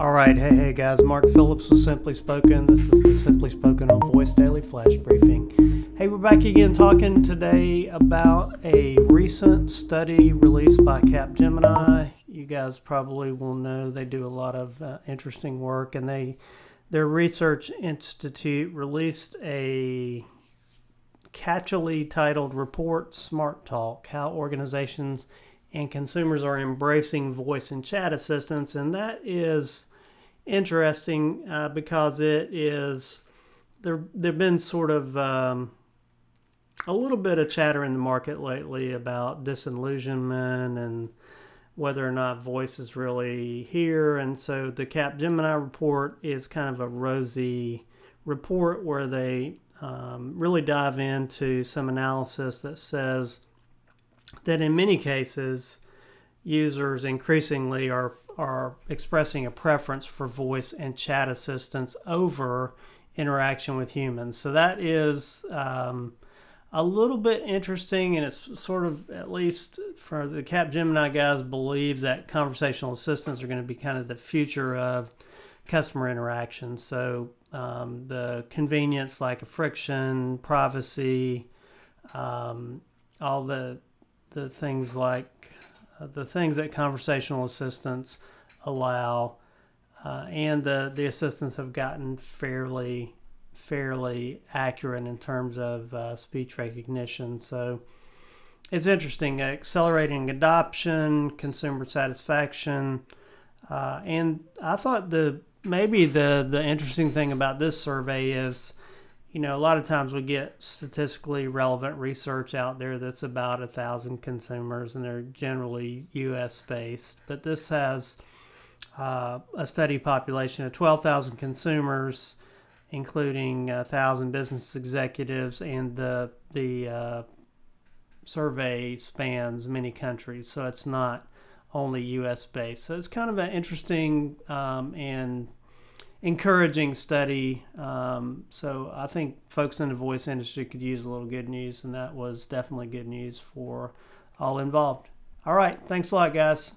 All right, hey, hey guys, Mark Phillips with Simply Spoken. This is the Simply Spoken on Voice Daily Flash Briefing. Hey, we're back again talking today about a recent study released by Capgemini. You guys probably will know they do a lot of uh, interesting work, and they their research institute released a catchily titled report Smart Talk How Organizations and Consumers Are Embracing Voice and Chat Assistants. And that is interesting uh, because it is there. There've been sort of um, a little bit of chatter in the market lately about disillusionment and whether or not voice is really here. And so the Capgemini report is kind of a rosy report where they um, really dive into some analysis that says that in many cases, users increasingly are are expressing a preference for voice and chat assistance over interaction with humans. So that is um, a little bit interesting, and it's sort of at least for the Capgemini guys believe that conversational assistants are going to be kind of the future of customer interaction. So um, the convenience, like a friction, privacy, um, all the the things like the things that conversational assistants allow, uh, and the the assistants have gotten fairly fairly accurate in terms of uh, speech recognition. So it's interesting, accelerating adoption, consumer satisfaction, uh, and I thought the maybe the the interesting thing about this survey is you know, a lot of times we get statistically relevant research out there that's about a thousand consumers, and they're generally U.S. based. But this has uh, a study population of 12,000 consumers, including a thousand business executives, and the the uh, survey spans many countries, so it's not only U.S. based. So it's kind of an interesting um, and encouraging study. Um, so I think folks in the voice industry could use a little good news, and that was definitely good news for all involved. All right. Thanks a lot, guys.